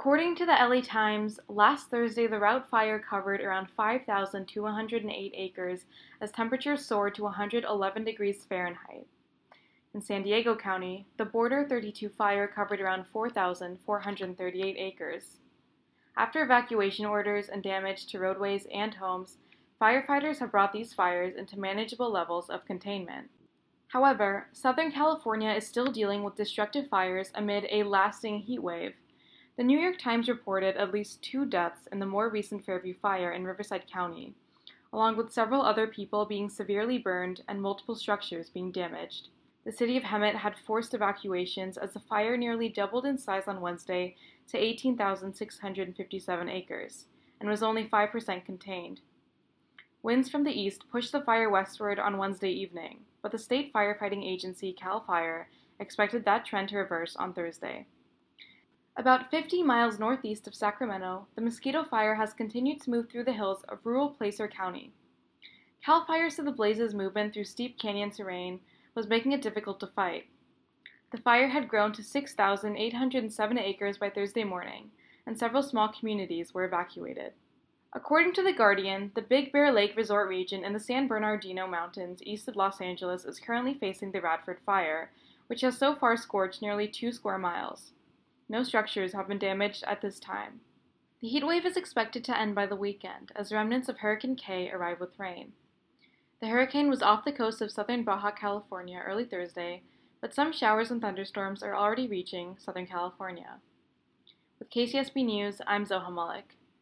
According to the LA Times, last Thursday the route fire covered around 5,208 acres as temperatures soared to 111 degrees Fahrenheit. In San Diego County, the Border 32 fire covered around 4,438 acres. After evacuation orders and damage to roadways and homes, firefighters have brought these fires into manageable levels of containment. However, Southern California is still dealing with destructive fires amid a lasting heat wave. The New York Times reported at least two deaths in the more recent Fairview fire in Riverside County, along with several other people being severely burned and multiple structures being damaged. The city of Hemet had forced evacuations as the fire nearly doubled in size on Wednesday to 18,657 acres and was only 5% contained. Winds from the east pushed the fire westward on Wednesday evening, but the state firefighting agency CAL FIRE expected that trend to reverse on Thursday. About 50 miles northeast of Sacramento, the mosquito fire has continued to move through the hills of rural Placer County. CAL FIRE said the blaze's movement through steep canyon terrain was making it difficult to fight. The fire had grown to 6,807 acres by Thursday morning, and several small communities were evacuated. According to The Guardian, the Big Bear Lake resort region in the San Bernardino Mountains east of Los Angeles is currently facing the Radford Fire, which has so far scorched nearly two square miles. No structures have been damaged at this time. The heat wave is expected to end by the weekend as remnants of Hurricane Kay arrive with rain. The hurricane was off the coast of southern Baja California early Thursday, but some showers and thunderstorms are already reaching Southern California. With KCSB News, I'm Zoha Malik.